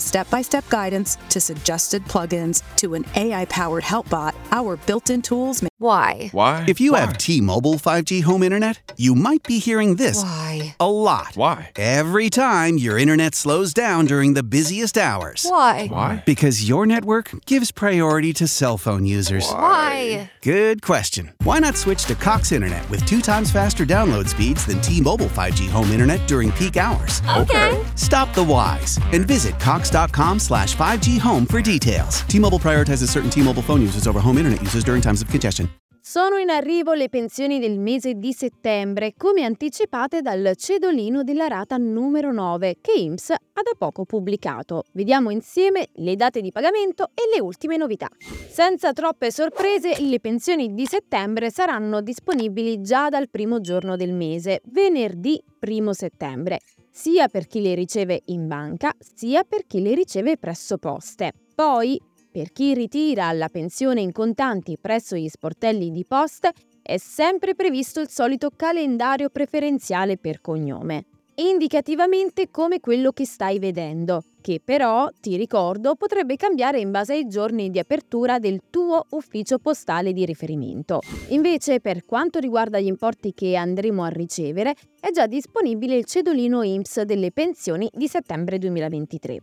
step by step guidance to suggested plugins to an AI powered help bot, our built in tools make Why? Why? If you Why? have T-Mobile 5G home internet, you might be hearing this Why? a lot. Why? Every time your internet slows down during the busiest hours. Why? Why? Because your network gives priority to cell phone users. Why? Good question. Why not switch to Cox Internet with two times faster download speeds than T-Mobile 5G home internet during peak hours? Okay. Stop the whys and visit cox.com slash 5G home for details. T-Mobile prioritizes certain T-Mobile phone users over home internet users during times of congestion. Sono in arrivo le pensioni del mese di settembre, come anticipate dal cedolino della rata numero 9 che IMSS ha da poco pubblicato. Vediamo insieme le date di pagamento e le ultime novità. Senza troppe sorprese, le pensioni di settembre saranno disponibili già dal primo giorno del mese, venerdì 1 settembre, sia per chi le riceve in banca, sia per chi le riceve presso poste. Poi, per chi ritira la pensione in contanti presso gli sportelli di poste è sempre previsto il solito calendario preferenziale per cognome, indicativamente come quello che stai vedendo, che però, ti ricordo, potrebbe cambiare in base ai giorni di apertura del tuo ufficio postale di riferimento. Invece, per quanto riguarda gli importi che andremo a ricevere, è già disponibile il cedolino IMSS delle pensioni di settembre 2023.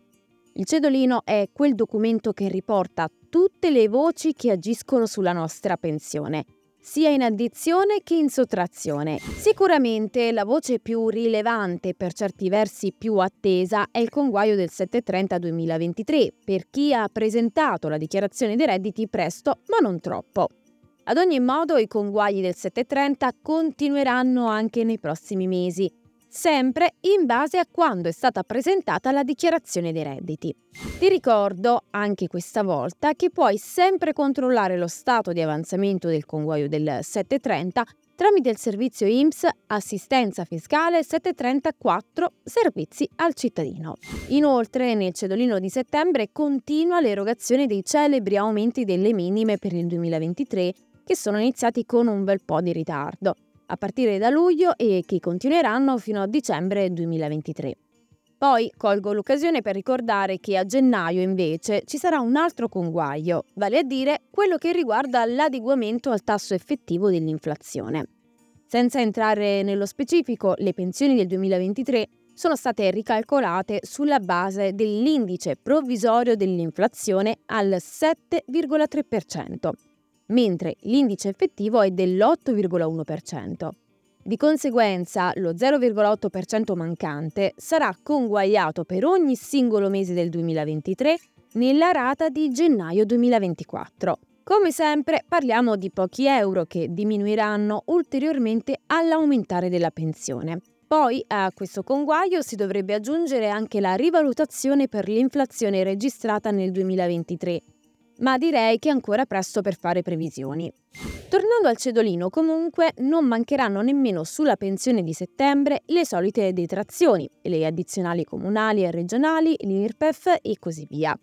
Il cedolino è quel documento che riporta tutte le voci che agiscono sulla nostra pensione, sia in addizione che in sottrazione. Sicuramente la voce più rilevante per certi versi più attesa è il conguaglio del 730-2023 per chi ha presentato la dichiarazione dei redditi presto ma non troppo. Ad ogni modo i conguagli del 730 continueranno anche nei prossimi mesi, sempre in base a quando è stata presentata la dichiarazione dei redditi. Ti ricordo anche questa volta che puoi sempre controllare lo stato di avanzamento del conguaglio del 730 tramite il servizio IMSS Assistenza Fiscale 734 Servizi al cittadino. Inoltre nel cedolino di settembre continua l'erogazione dei celebri aumenti delle minime per il 2023 che sono iniziati con un bel po' di ritardo a partire da luglio e che continueranno fino a dicembre 2023. Poi colgo l'occasione per ricordare che a gennaio invece ci sarà un altro conguaglio, vale a dire quello che riguarda l'adeguamento al tasso effettivo dell'inflazione. Senza entrare nello specifico, le pensioni del 2023 sono state ricalcolate sulla base dell'indice provvisorio dell'inflazione al 7,3%, mentre l'indice effettivo è dell'8,1%. Di conseguenza, lo 0,8% mancante sarà conguagliato per ogni singolo mese del 2023 nella rata di gennaio 2024. Come sempre parliamo di pochi euro che diminuiranno ulteriormente all'aumentare della pensione. Poi a questo conguaglio si dovrebbe aggiungere anche la rivalutazione per l'inflazione registrata nel 2023, ma direi che è ancora presto per fare previsioni. Tornando al cedolino, comunque, non mancheranno nemmeno sulla pensione di settembre le solite detrazioni, le addizionali comunali e regionali, l'IRPEF e così via.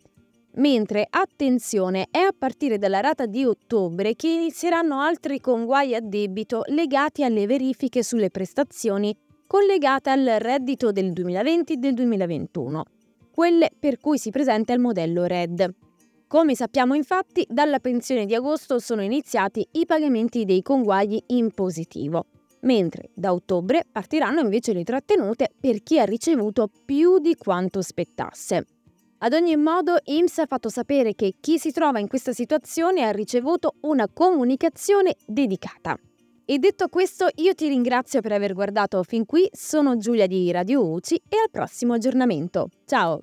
Mentre, attenzione, è a partire dalla rata di ottobre che inizieranno altri conguai a debito legati alle verifiche sulle prestazioni collegate al reddito del 2020 e del 2021, quelle per cui si presenta il modello RED. Come sappiamo infatti, dalla pensione di agosto sono iniziati i pagamenti dei conguagli in positivo, mentre da ottobre partiranno invece le trattenute per chi ha ricevuto più di quanto spettasse. Ad ogni modo, IMSS ha fatto sapere che chi si trova in questa situazione ha ricevuto una comunicazione dedicata. E detto questo, io ti ringrazio per aver guardato fin qui, sono Giulia di Radio UCI e al prossimo aggiornamento. Ciao!